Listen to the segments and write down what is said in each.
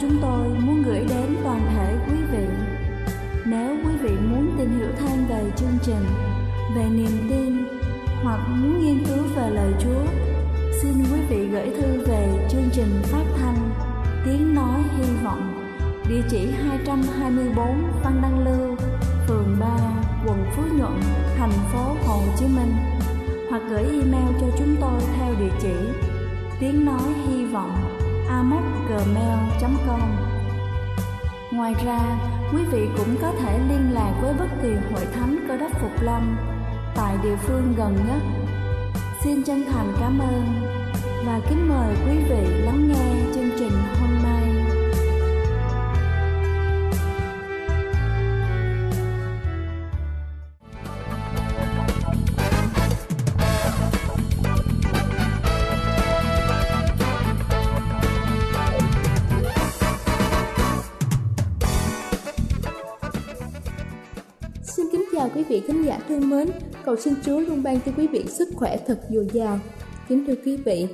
chúng tôi muốn gửi đến toàn thể quý vị. Nếu quý vị muốn tìm hiểu thêm về chương trình, về niềm tin hoặc muốn nghiên cứu về lời Chúa, xin quý vị gửi thư về chương trình phát thanh Tiếng Nói Hy Vọng, địa chỉ 224 Văn Đăng Lưu, phường 3, quận Phú Nhuận, thành phố Hồ Chí Minh hoặc gửi email cho chúng tôi theo địa chỉ tiếng nói hy vọng amoc.gmail.com Ngoài ra, quý vị cũng có thể liên lạc với bất kỳ hội thánh cơ đốc Phục Lâm tại địa phương gần nhất. Xin chân thành cảm ơn và kính mời quý vị lắng nghe chương trình chào quý vị khán giả thương mến, cầu xin Chúa luôn ban cho quý vị sức khỏe thật dồi dào. Kính thưa quý vị,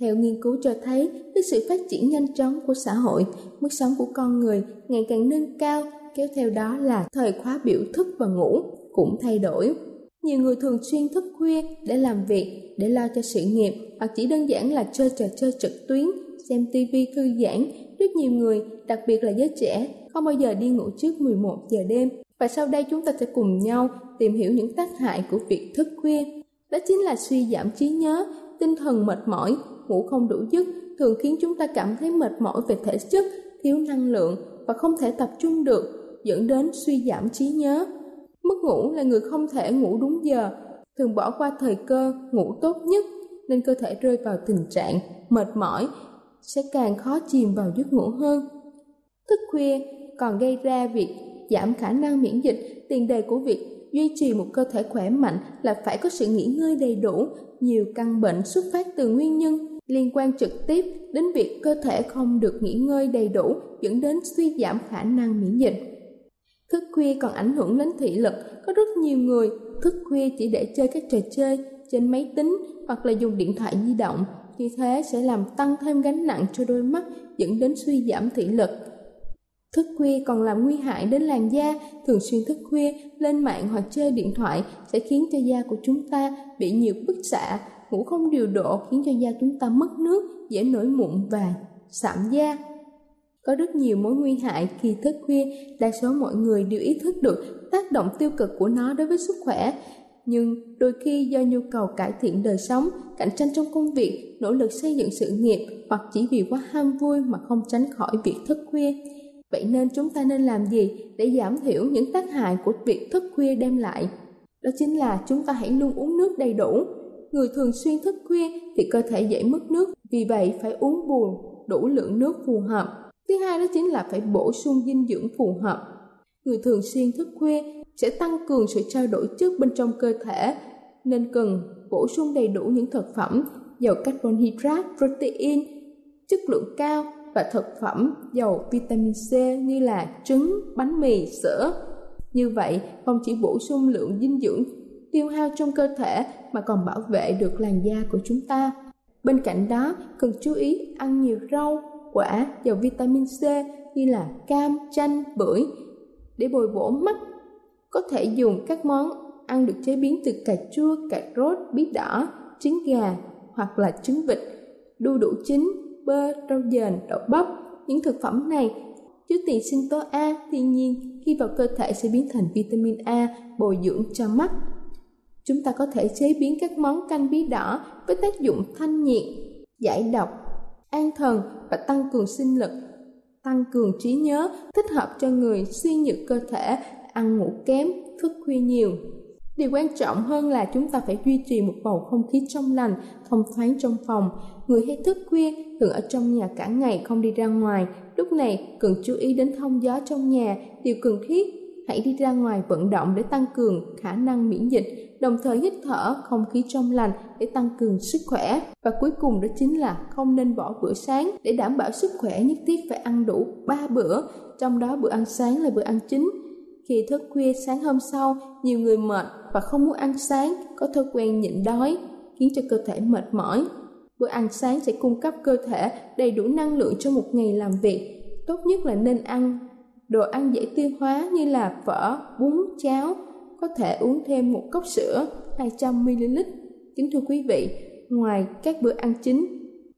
theo nghiên cứu cho thấy, với sự phát triển nhanh chóng của xã hội, mức sống của con người ngày càng nâng cao, kéo theo đó là thời khóa biểu thức và ngủ cũng thay đổi. Nhiều người thường xuyên thức khuya để làm việc, để lo cho sự nghiệp hoặc chỉ đơn giản là chơi trò chơi trực tuyến, xem tivi thư giãn. Rất nhiều người, đặc biệt là giới trẻ, không bao giờ đi ngủ trước 11 giờ đêm và sau đây chúng ta sẽ cùng nhau tìm hiểu những tác hại của việc thức khuya. Đó chính là suy giảm trí nhớ, tinh thần mệt mỏi, ngủ không đủ giấc thường khiến chúng ta cảm thấy mệt mỏi về thể chất, thiếu năng lượng và không thể tập trung được, dẫn đến suy giảm trí nhớ. Mất ngủ là người không thể ngủ đúng giờ, thường bỏ qua thời cơ ngủ tốt nhất nên cơ thể rơi vào tình trạng mệt mỏi sẽ càng khó chìm vào giấc ngủ hơn. Thức khuya còn gây ra việc giảm khả năng miễn dịch, tiền đề của việc duy trì một cơ thể khỏe mạnh là phải có sự nghỉ ngơi đầy đủ. Nhiều căn bệnh xuất phát từ nguyên nhân liên quan trực tiếp đến việc cơ thể không được nghỉ ngơi đầy đủ dẫn đến suy giảm khả năng miễn dịch. Thức khuya còn ảnh hưởng đến thị lực, có rất nhiều người thức khuya chỉ để chơi các trò chơi trên máy tính hoặc là dùng điện thoại di động, như thế sẽ làm tăng thêm gánh nặng cho đôi mắt dẫn đến suy giảm thị lực. Thức khuya còn làm nguy hại đến làn da, thường xuyên thức khuya, lên mạng hoặc chơi điện thoại sẽ khiến cho da của chúng ta bị nhiều bức xạ, ngủ không điều độ khiến cho da chúng ta mất nước, dễ nổi mụn và sạm da. Có rất nhiều mối nguy hại khi thức khuya, đa số mọi người đều ý thức được tác động tiêu cực của nó đối với sức khỏe. Nhưng đôi khi do nhu cầu cải thiện đời sống, cạnh tranh trong công việc, nỗ lực xây dựng sự nghiệp hoặc chỉ vì quá ham vui mà không tránh khỏi việc thức khuya. Vậy nên chúng ta nên làm gì để giảm thiểu những tác hại của việc thức khuya đem lại? Đó chính là chúng ta hãy luôn uống nước đầy đủ. Người thường xuyên thức khuya thì cơ thể dễ mất nước, vì vậy phải uống buồn, đủ lượng nước phù hợp. Thứ hai đó chính là phải bổ sung dinh dưỡng phù hợp. Người thường xuyên thức khuya sẽ tăng cường sự trao đổi chất bên trong cơ thể, nên cần bổ sung đầy đủ những thực phẩm giàu carbon hydrate, protein, chất lượng cao và thực phẩm giàu vitamin C như là trứng, bánh mì, sữa. Như vậy, không chỉ bổ sung lượng dinh dưỡng tiêu hao trong cơ thể mà còn bảo vệ được làn da của chúng ta. Bên cạnh đó, cần chú ý ăn nhiều rau, quả giàu vitamin C như là cam, chanh, bưởi để bồi bổ mắt. Có thể dùng các món ăn được chế biến từ cà chua, cà rốt, bí đỏ, trứng gà hoặc là trứng vịt, đu đủ chín, bơ, rau dền, đậu bắp. Những thực phẩm này chứa tiền sinh tố A thiên nhiên khi vào cơ thể sẽ biến thành vitamin A bồi dưỡng cho mắt. Chúng ta có thể chế biến các món canh bí đỏ với tác dụng thanh nhiệt, giải độc, an thần và tăng cường sinh lực, tăng cường trí nhớ, thích hợp cho người suy nhược cơ thể, ăn ngủ kém, thức khuya nhiều. Điều quan trọng hơn là chúng ta phải duy trì một bầu không khí trong lành, thông thoáng trong phòng. Người hay thức khuya thường ở trong nhà cả ngày không đi ra ngoài, lúc này cần chú ý đến thông gió trong nhà, điều cần thiết hãy đi ra ngoài vận động để tăng cường khả năng miễn dịch, đồng thời hít thở không khí trong lành để tăng cường sức khỏe. Và cuối cùng đó chính là không nên bỏ bữa sáng để đảm bảo sức khỏe nhất thiết phải ăn đủ 3 bữa, trong đó bữa ăn sáng là bữa ăn chính. Khi thức khuya sáng hôm sau, nhiều người mệt và không muốn ăn sáng, có thói quen nhịn đói, khiến cho cơ thể mệt mỏi. Bữa ăn sáng sẽ cung cấp cơ thể đầy đủ năng lượng cho một ngày làm việc. Tốt nhất là nên ăn đồ ăn dễ tiêu hóa như là phở, bún, cháo, có thể uống thêm một cốc sữa 200ml. Kính thưa quý vị, ngoài các bữa ăn chính,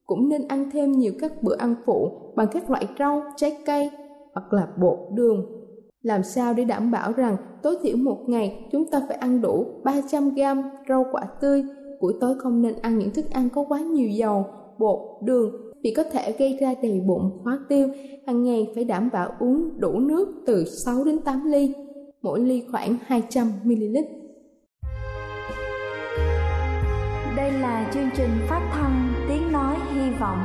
cũng nên ăn thêm nhiều các bữa ăn phụ bằng các loại rau, trái cây hoặc là bột đường. Làm sao để đảm bảo rằng tối thiểu một ngày chúng ta phải ăn đủ 300g rau quả tươi, buổi tối không nên ăn những thức ăn có quá nhiều dầu, bột, đường vì có thể gây ra đầy bụng, khó tiêu. Hàng ngày phải đảm bảo uống đủ nước từ 6 đến 8 ly, mỗi ly khoảng 200 ml. Đây là chương trình phát thanh Tiếng Nói Hy Vọng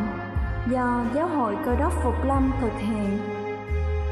do Giáo hội Cơ đốc Phục Lâm thực hiện.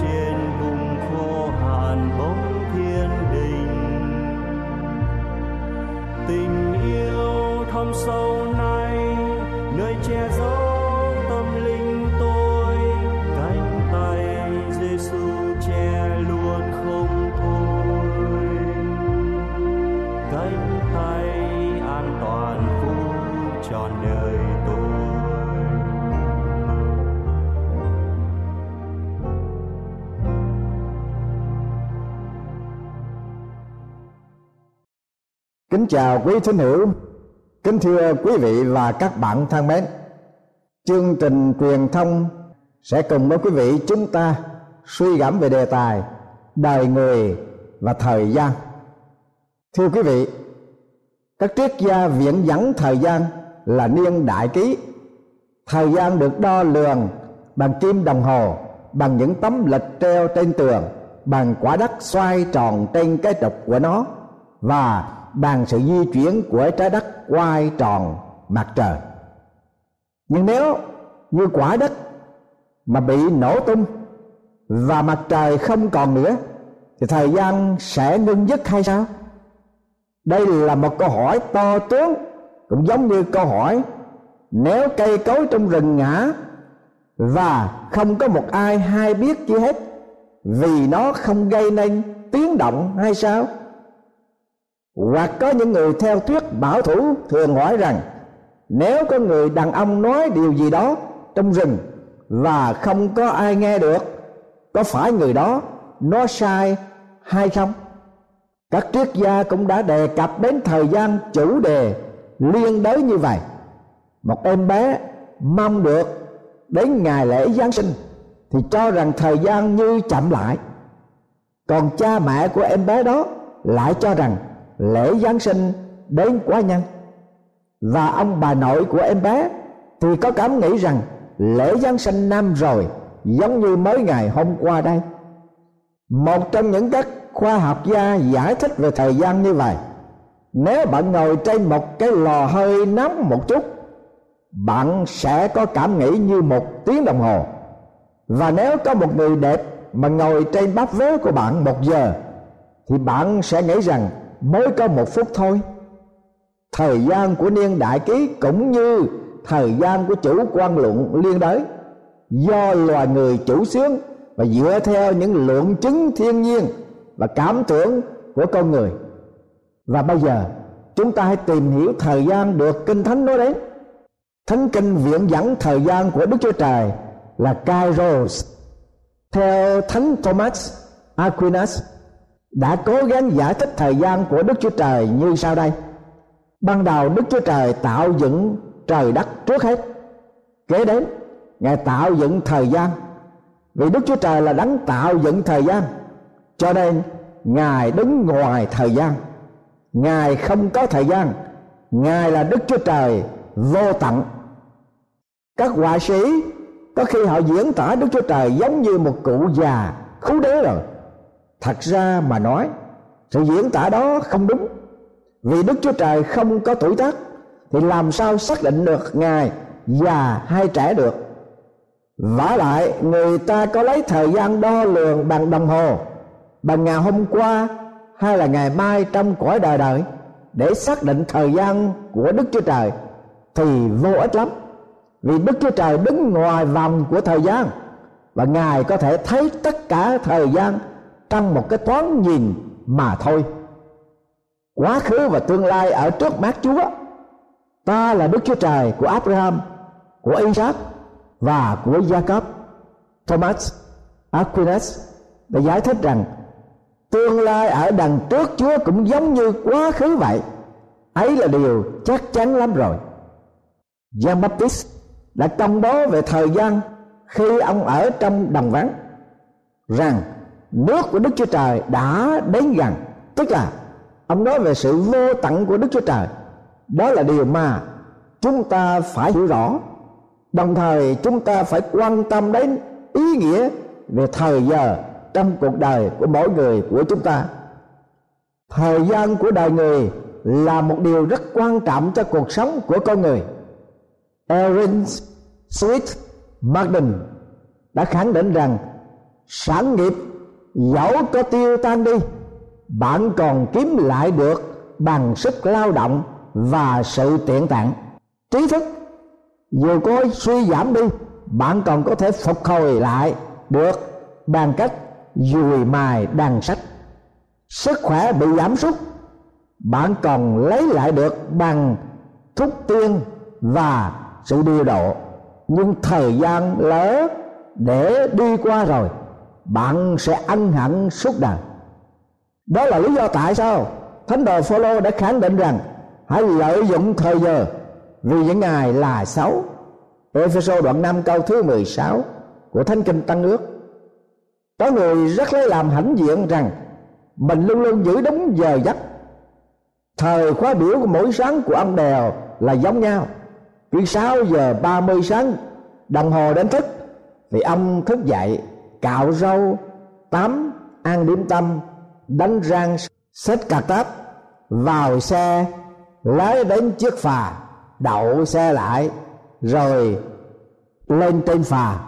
Trên vùng khô hàn bóng thiên đình. Chào quý thính hữu, kính thưa quý vị và các bạn thân mến. Chương trình truyền thông sẽ cùng với quý vị chúng ta suy gẫm về đề tài đời người và thời gian. Thưa quý vị, các triết gia viễn dẫn thời gian là niên đại ký. Thời gian được đo lường bằng kim đồng hồ, bằng những tấm lịch treo trên tường, bằng quả đất xoay tròn trên cái trục của nó và bằng sự di chuyển của trái đất quay tròn mặt trời. Nhưng nếu như quả đất mà bị nổ tung và mặt trời không còn nữa, thì thời gian sẽ ngưng dứt hay sao? Đây là một câu hỏi to tướng, cũng giống như câu hỏi, nếu cây cối trong rừng ngã và không có một ai hay biết chi hết, vì nó không gây nên tiếng động hay sao? Hoặc có những người theo thuyết bảo thủ thường hỏi rằng, nếu có người đàn ông nói điều gì đó trong rừng và không có ai nghe được, có phải người đó nói sai hay không? Các triết gia cũng đã đề cập đến thời gian chủ đề liên đới như vậy. Một em bé mong được đến ngày lễ giáng sinh thì cho rằng thời gian như chậm lại. Còn cha mẹ của em bé đó lại cho rằng lễ giáng sinh đến quá nhanh. Và ông bà nội của em bé thì có cảm nghĩ rằng lễ giáng sinh năm rồi giống như mới ngày hôm qua đây. Một trong những các khoa học gia giải thích về thời gian như vậy, nếu bạn ngồi trên một cái lò hơi nóng một chút, bạn sẽ có cảm nghĩ như một tiếng đồng hồ. Và nếu có một người đẹp mà ngồi trên bắp vế của bạn một giờ, thì bạn sẽ nghĩ rằng mới có một phút thôi. Thời gian của niên đại ký cũng như thời gian của chủ quan luận liên đới. Do loài người chủ xướng và dựa theo những luận chứng thiên nhiên và cảm tưởng của con người. Và bây giờ, chúng ta hãy tìm hiểu thời gian được kinh thánh nói đến. Thánh kinh viện dẫn thời gian của đức chúa trời là kairos, theo thánh thomas aquinas đã cố gắng giải thích thời gian của Đức Chúa Trời như sau đây. Ban đầu Đức Chúa Trời tạo dựng trời đất trước hết. Kế đến, Ngài tạo dựng thời gian. Vì Đức Chúa Trời là đấng tạo dựng thời gian. Cho nên Ngài đứng ngoài thời gian. Ngài không có thời gian. Ngài là Đức Chúa Trời vô tận. Các họa sĩ có khi họ diễn tả Đức Chúa Trời giống như một cụ già khú đế rồi thật ra mà nói, sự diễn tả đó không đúng. Vì đức chúa trời không có tuổi tác, thì làm sao xác định được ngài già hay trẻ được? Vả lại, người ta có lấy thời gian đo lường bằng đồng hồ, bằng ngày hôm qua hay là ngày mai trong cõi đời đời để xác định thời gian của đức chúa trời thì vô ích lắm. Vì đức chúa trời đứng ngoài vòng của thời gian và ngài có thể thấy tất cả thời gian trong một cái thoáng nhìn mà thôi. Quá khứ và tương lai ở trước mắt chúa. Ta là đức chúa trời của abraham, của isaac và của jacob. Thomas, aquinas đã giải thích rằng tương lai ở đằng trước chúa cũng giống như quá khứ vậy. Ấy là điều chắc chắn lắm rồi. Jean Baptiste đã công bố về thời gian khi ông ở trong đồng vắng rằng nước của Đức Chúa Trời đã đến gần. Tức là, ông nói về sự vô tận của Đức Chúa Trời. Đó là điều mà chúng ta phải hiểu rõ. Đồng thời, chúng ta phải quan tâm đến ý nghĩa về thời giờ trong cuộc đời của mỗi người của chúng ta. Thời gian của đời người là một điều rất quan trọng cho cuộc sống của con người. Erin Sweet Martin đã khẳng định rằng, sản nghiệp dẫu có tiêu tan đi, bạn còn kiếm lại được bằng sức lao động và sự tiện tạng. Trí thức, dù có suy giảm đi, bạn còn có thể phục hồi lại được bằng cách dùi mài đàn sách. Sức khỏe bị giảm sút, bạn còn lấy lại được bằng thúc tiên và sự điều độ. Nhưng thời gian lỡ để đi qua rồi bạn sẽ ân hận suốt đời. Đó là lý do tại sao thánh đồ Phaolô đã khẳng định rằng hãy lợi dụng thời giờ vì những ngày là xấu Ephesos đoạn 5 câu thứ 16 của Thánh Kinh Tăng Ước. Có người rất lấy làm hãnh diện rằng mình luôn luôn giữ đúng giờ giấc. Thời khóa biểu của mỗi sáng của ông đèo là giống nhau. Khi 6 giờ 30 sáng, đồng hồ đến thức, thì ông thức dậy cạo râu tắm, ăn điểm tâm, đánh răng xếp cà táp, vào xe, lái đến chiếc phà, đậu xe lại, rồi lên trên phà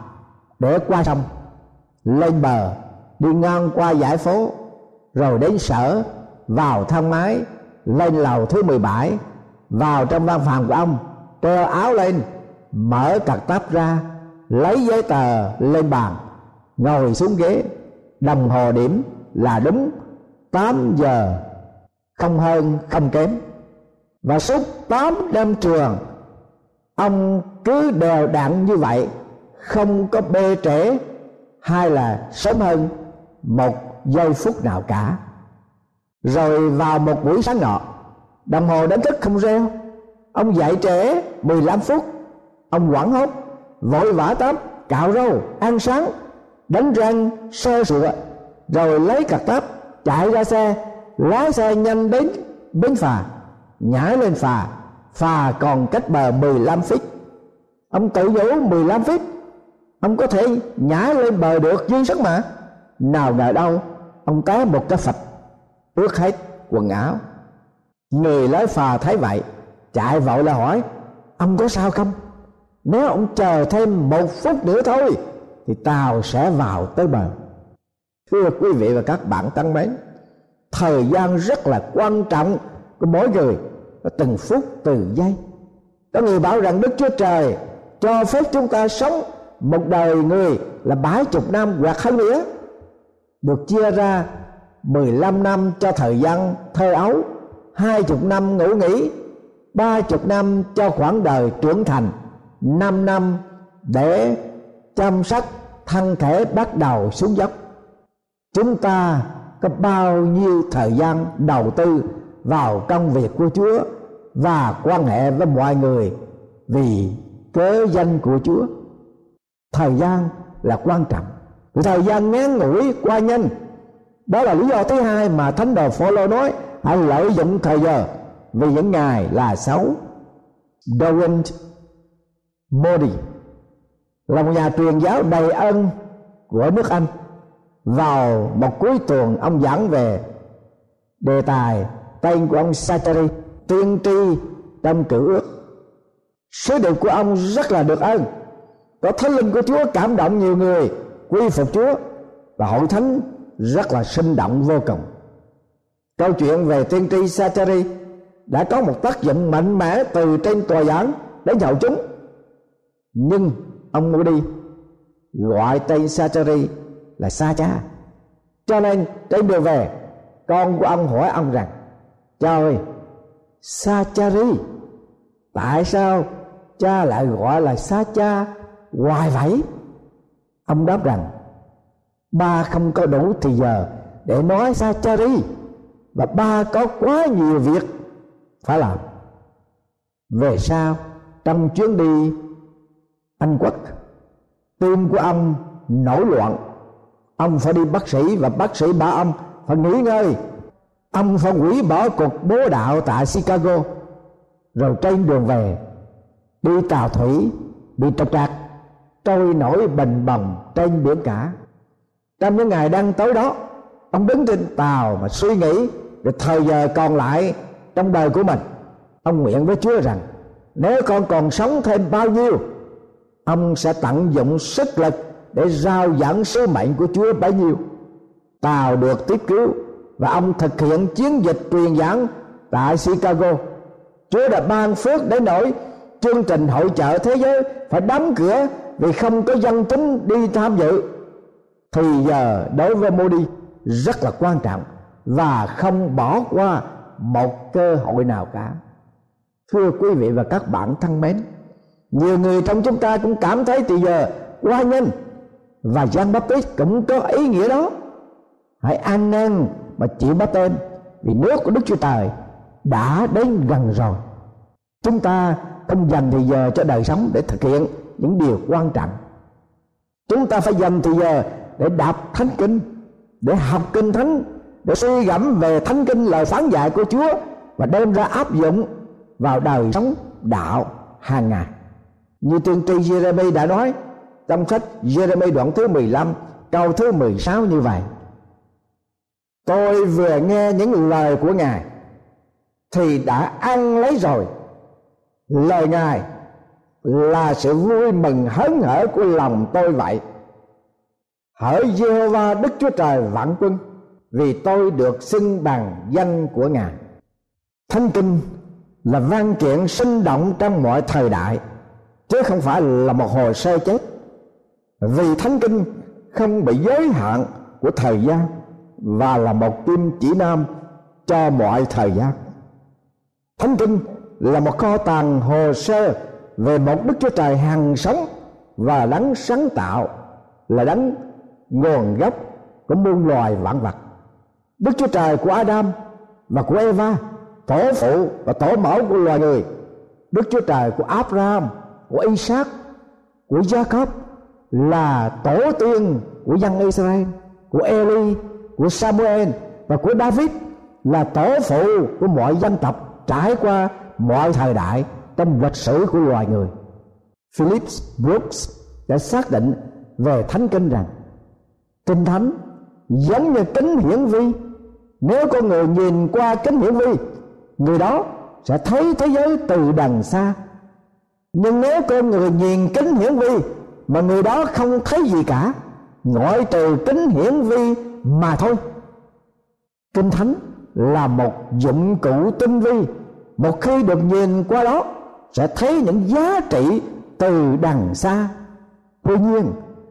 để qua sông, lên bờ, đi ngang qua giải phố, rồi đến sở, vào thang máy, lên lầu thứ 17 vào trong văn phòng của ông treo áo lên, mở cặp táp ra, lấy giấy tờ lên bàn ngồi xuống ghế, đồng hồ điểm là đúng 8 giờ, không hơn, không kém. Và suốt 8 năm trường, ông cứ đều đặn như vậy, không có bê trễ hay là sớm hơn một giây phút nào cả. Rồi vào một buổi sáng nọ, đồng hồ đánh thức không reo. Ông dậy trễ 15 phút, ông quảng hốt, vội vã tắm cạo râu, ăn sáng đánh răng sơ sửa, rồi lấy cặp táp chạy ra xe lái xe nhanh đến bến phà nhảy lên phà phà còn cách bờ 15 feet. Ông tự nhủ 15 feet ông có thể nhảy lên bờ được dư sức mà. Nào ngờ đâu ông té một cái phật ướt hết quần áo. Người lái phà thấy vậy chạy vội là hỏi ông có sao không? Nếu ông chờ thêm một phút nữa thôi thì tàu sẽ vào tới bờ. Thưa quý vị và các bạn thân mến, thời gian rất là quan trọng của mỗi người từng phút, từng giây. Có người bảo rằng đức chúa trời cho phép chúng ta sống một đời người là bảy chục năm hoặc hơn nữa. Được chia ra 15 năm cho thời gian thơ ấu, hai chục năm ngủ nghỉ, ba chục năm cho khoảng đời trưởng thành, năm năm để chăm sóc thân thể bắt đầu xuống dốc. Chúng ta có bao nhiêu thời gian đầu tư vào công việc của chúa và quan hệ với mọi người vì cớ danh của chúa? Thời gian là quan trọng. Thời gian ngắn ngủi qua nhanh. Đó là lý do thứ hai mà thánh đồ Phaolô nói, hãy lợi dụng thời giờ, vì những ngày là xấu. Don't Modi là một nhà truyền giáo đầy ân của nước Anh vào một cuối tuần ông giảng về đề tài tên của ông Satari tiên tri trong cựu ước. Sứ điệp của ông rất là được ơn có thánh linh của Chúa cảm động nhiều người, quy phục Chúa và hội thánh rất là sinh động vô cùng. Câu chuyện về tiên tri Satari đã có một tác dụng mạnh mẽ từ trên tòa giảng đến hậu chúng. Nhưng ông Moody gọi tên Sachari là Sa Cha. Cho nên trên đường về, con của ông hỏi ông rằng, cha ơi, Sachari, tại sao cha lại gọi là Sa Cha hoài vậy? Ông đáp rằng, ba không có đủ thì giờ để nói Sachari, và ba có quá nhiều việc phải làm. Về sau, trong chuyến đi anh quốc. Tim của ông nổi loạn. Ông phải đi bác sĩ và bác sĩ bảo ông phải nghỉ ngơi. Ông phải hủy bỏ cuộc bố đạo tại chicago. Rồi trên đường về, đi tàu thủy, bị trục trặc. Trôi nổi bình bồng trên biển cả. Trong những ngày đang tới đó, ông đứng trên tàu mà suy nghĩ về thời giờ còn lại trong đời của mình. Ông nguyện với chúa rằng, nếu con còn sống thêm bao nhiêu ông sẽ tận dụng sức lực để giao giảng sứ mệnh của chúa bấy nhiêu. Tàu được tiếp cứu và ông thực hiện chiến dịch truyền giảng tại chicago. Chúa đã ban phước đến nỗi chương trình hội chợ thế giới phải đóng cửa vì không có dân chúng đi tham dự. Thì giờ đối với Modi rất là quan trọng và không bỏ qua một cơ hội nào cả. Thưa quý vị và các bạn thân mến nhiều người trong chúng ta cũng cảm thấy thì giờ qua nhanh và Giăng Baptist cũng có ý nghĩa đó. Hãy an năn và chịu bắt tên, vì nước của Đức Chúa Trời đã đến gần rồi. Chúng ta không dành thì giờ cho đời sống để thực hiện những điều quan trọng. Chúng ta phải dành thì giờ để đọc thánh kinh, để học kinh thánh, để suy gẫm về thánh kinh, lời phán dạy của Chúa và đem ra áp dụng vào đời sống đạo hàng ngày như tiên tri Jeremy đã nói, trong sách Jeremy đoạn thứ 15 câu thứ 16 như vậy. Tôi vừa nghe những lời của ngài, thì đã ăn lấy rồi. Lời ngài là sự vui mừng hớn hở của lòng tôi vậy. Hỡi Jehovah Đức Chúa Trời vạn quân, vì tôi được xưng bằng danh của ngài. Thánh kinh là văn kiện sinh động trong mọi thời đại chứ không phải là một hồ sơ chết. Vì thánh kinh không bị giới hạn của thời gian và là một kim chỉ nam cho mọi thời gian. Thánh kinh là một kho tàng hồ sơ về một đức chúa trời hằng sống và đấng sáng tạo, là đấng nguồn gốc của muôn loài vạn vật. Đức chúa trời của adam và của eva, tổ phụ và tổ mẫu của loài người. Đức chúa trời của abraham của isaac, của jacob là tổ tiên của dân israel, của eli, của samuel và của david là tổ phụ của mọi dân tộc trải qua mọi thời đại trong lịch sử của loài người. Phillips Brooks đã xác định về thánh kinh rằng kinh thánh giống như kính hiển vi. Nếu con người nhìn qua kính hiển vi, người đó sẽ thấy thế giới từ đằng xa nhưng nếu con người nhìn kính hiển vi mà người đó không thấy gì cả, ngoại trừ kính hiển vi mà thôi. Kinh thánh là một dụng cụ tinh vi. Một khi được nhìn qua đó, sẽ thấy những giá trị từ đằng xa. Tuy nhiên,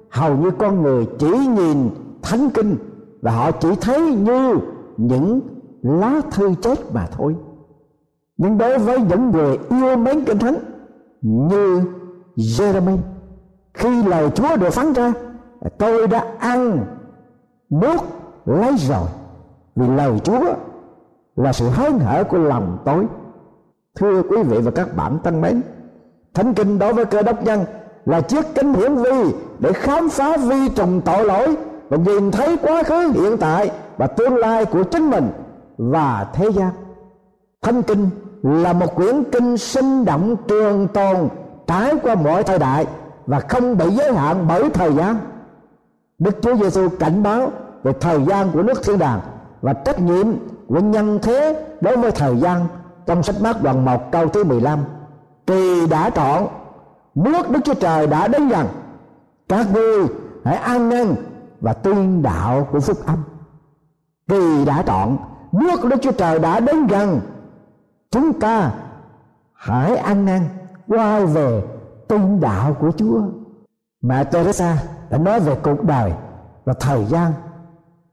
hầu như con người chỉ nhìn thánh kinh và họ chỉ thấy như những lá thư chết mà thôi. Nhưng đối với những người yêu mến kinh thánh như Jeremy khi lời Chúa được phán ra, tôi đã ăn nuốt lấy rồi. Vì lời Chúa là sự hớn hở của lòng tôi. Thưa quý vị và các bạn thân mến, thánh kinh đối với cơ đốc nhân là chiếc kính hiển vi để khám phá vi trùng tội lỗi và nhìn thấy quá khứ hiện tại và tương lai của chính mình và thế gian. Thánh kinh là một quyển kinh sinh động trường tồn trải qua mọi thời đại và không bị giới hạn bởi thời gian. Đức Chúa Giêsu cảnh báo về thời gian của nước thiên đàng và trách nhiệm của nhân thế đối với thời gian trong sách mát đoạn 1 câu thứ 15 kỳ đã trọn, nước Đức Chúa Trời đã đến gần. Các ngươi hãy an năn và tuyên đạo của phúc âm. Kỳ đã trọn, nước Đức Chúa Trời đã đến gần chúng ta hãy ăn năn, quay về tin đạo của Chúa. Mẹ Teresa đã nói về cuộc đời và thời gian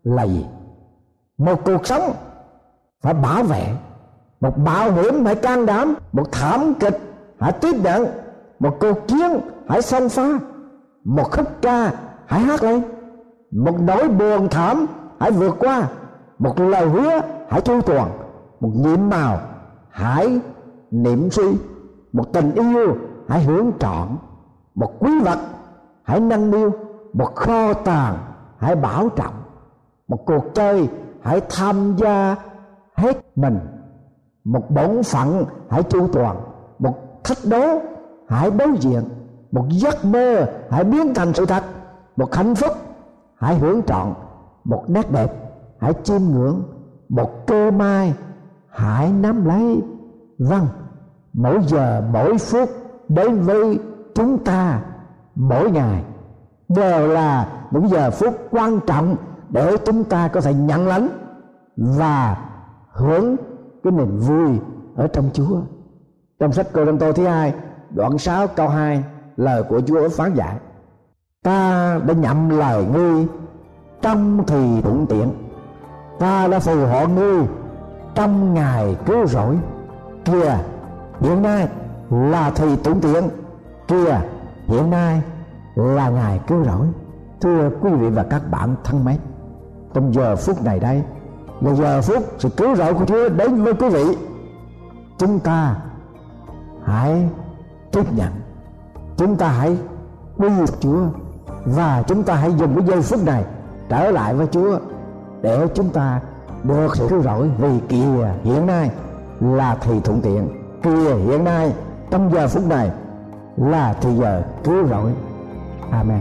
là gì? Một cuộc sống phải bảo vệ, một bảo hiểm phải can đảm, một thảm kịch hãy tiếp nhận, một cuộc chiến hãy xông phá, một khúc ca hãy hát lên, một nỗi buồn thảm hãy vượt qua, một lời hứa hãy chu toàn, một nhiệm màu hãy niệm suy một tình yêu, hãy hướng trọn. Một quý vật, hãy nâng niu. Một kho tàng, hãy bảo trọng. Một cuộc chơi, hãy tham gia hết mình. Một bổn phận, hãy chu toàn. Một thách đố, hãy đối diện. Một giấc mơ, hãy biến thành sự thật. Một hạnh phúc, hãy hưởng trọn. Một nét đẹp, hãy chiêm ngưỡng. Một cơ mai hãy nắm lấy vâng mỗi giờ, mỗi phút đến với chúng ta, mỗi ngày, đều là những giờ phút quan trọng để chúng ta có thể nhận lãnh và hưởng cái niềm vui ở trong Chúa. Trong sách Cô Tô thứ hai, đoạn 6 câu 2 lời của Chúa phán dạy, ta đã nhậm lời ngươi trong thì thuận tiện ta đã phù hộ ngươi trong ngày cứu rỗi. Kìa, hiện nay là thầy tụng tiện kìa, hiện nay là ngày cứu rỗi. Thưa quý vị và các bạn thân mến, trong giờ phút này đây, là giờ phút sự cứu rỗi của Chúa đến với quý vị. Chúng ta hãy tiếp nhận. Chúng ta hãy quy Chúa và chúng ta hãy dùng cái giây phút này trở lại với Chúa để chúng ta được sự cứu rỗi vì kìa hiện nay là thì thuận tiện. Kìa hiện nay, trong giờ phút này là thì giờ cứu rỗi. Amen.